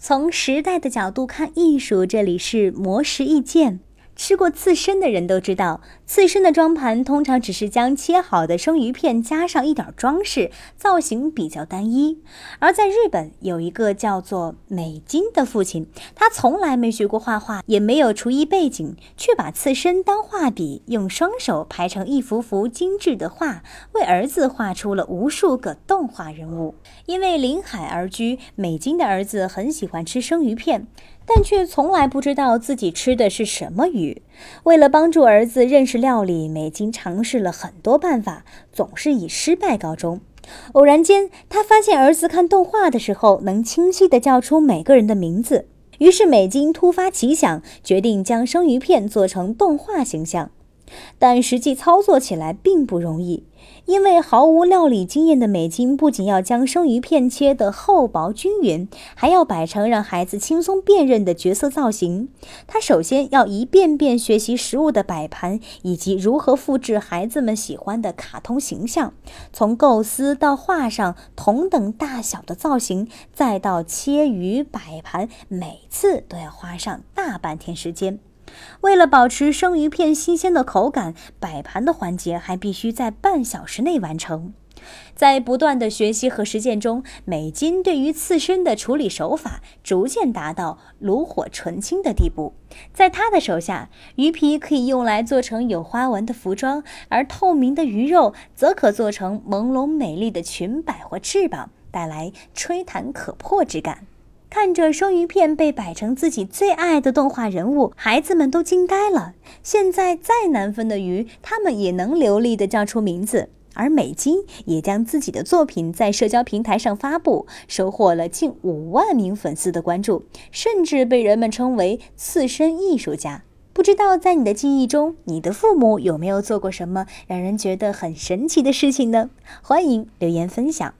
从时代的角度看艺术，这里是魔石意见。吃过刺身的人都知道，刺身的装盘通常只是将切好的生鱼片加上一点装饰，造型比较单一。而在日本，有一个叫做美金的父亲，他从来没学过画画，也没有厨艺背景，却把刺身当画笔，用双手排成一幅幅精致的画，为儿子画出了无数个动画人物。因为临海而居，美金的儿子很喜欢吃生鱼片。但却从来不知道自己吃的是什么鱼。为了帮助儿子认识料理，美金尝试了很多办法，总是以失败告终。偶然间，他发现儿子看动画的时候能清晰地叫出每个人的名字，于是美金突发奇想，决定将生鱼片做成动画形象。但实际操作起来并不容易，因为毫无料理经验的美金不仅要将生鱼片切得厚薄均匀，还要摆成让孩子轻松辨认的角色造型。他首先要一遍遍学习食物的摆盘，以及如何复制孩子们喜欢的卡通形象。从构思到画上同等大小的造型，再到切鱼摆盘，每次都要花上大半天时间。为了保持生鱼片新鲜的口感，摆盘的环节还必须在半小时内完成。在不断的学习和实践中，美金对于刺身的处理手法逐渐达到炉火纯青的地步。在他的手下，鱼皮可以用来做成有花纹的服装，而透明的鱼肉则可做成朦胧美丽的裙摆或翅膀，带来吹弹可破之感。看着生鱼片被摆成自己最爱的动画人物，孩子们都惊呆了。现在再难分的鱼，他们也能流利地叫出名字。而美金也将自己的作品在社交平台上发布，收获了近五万名粉丝的关注，甚至被人们称为“刺身艺术家”。不知道在你的记忆中，你的父母有没有做过什么让人觉得很神奇的事情呢？欢迎留言分享。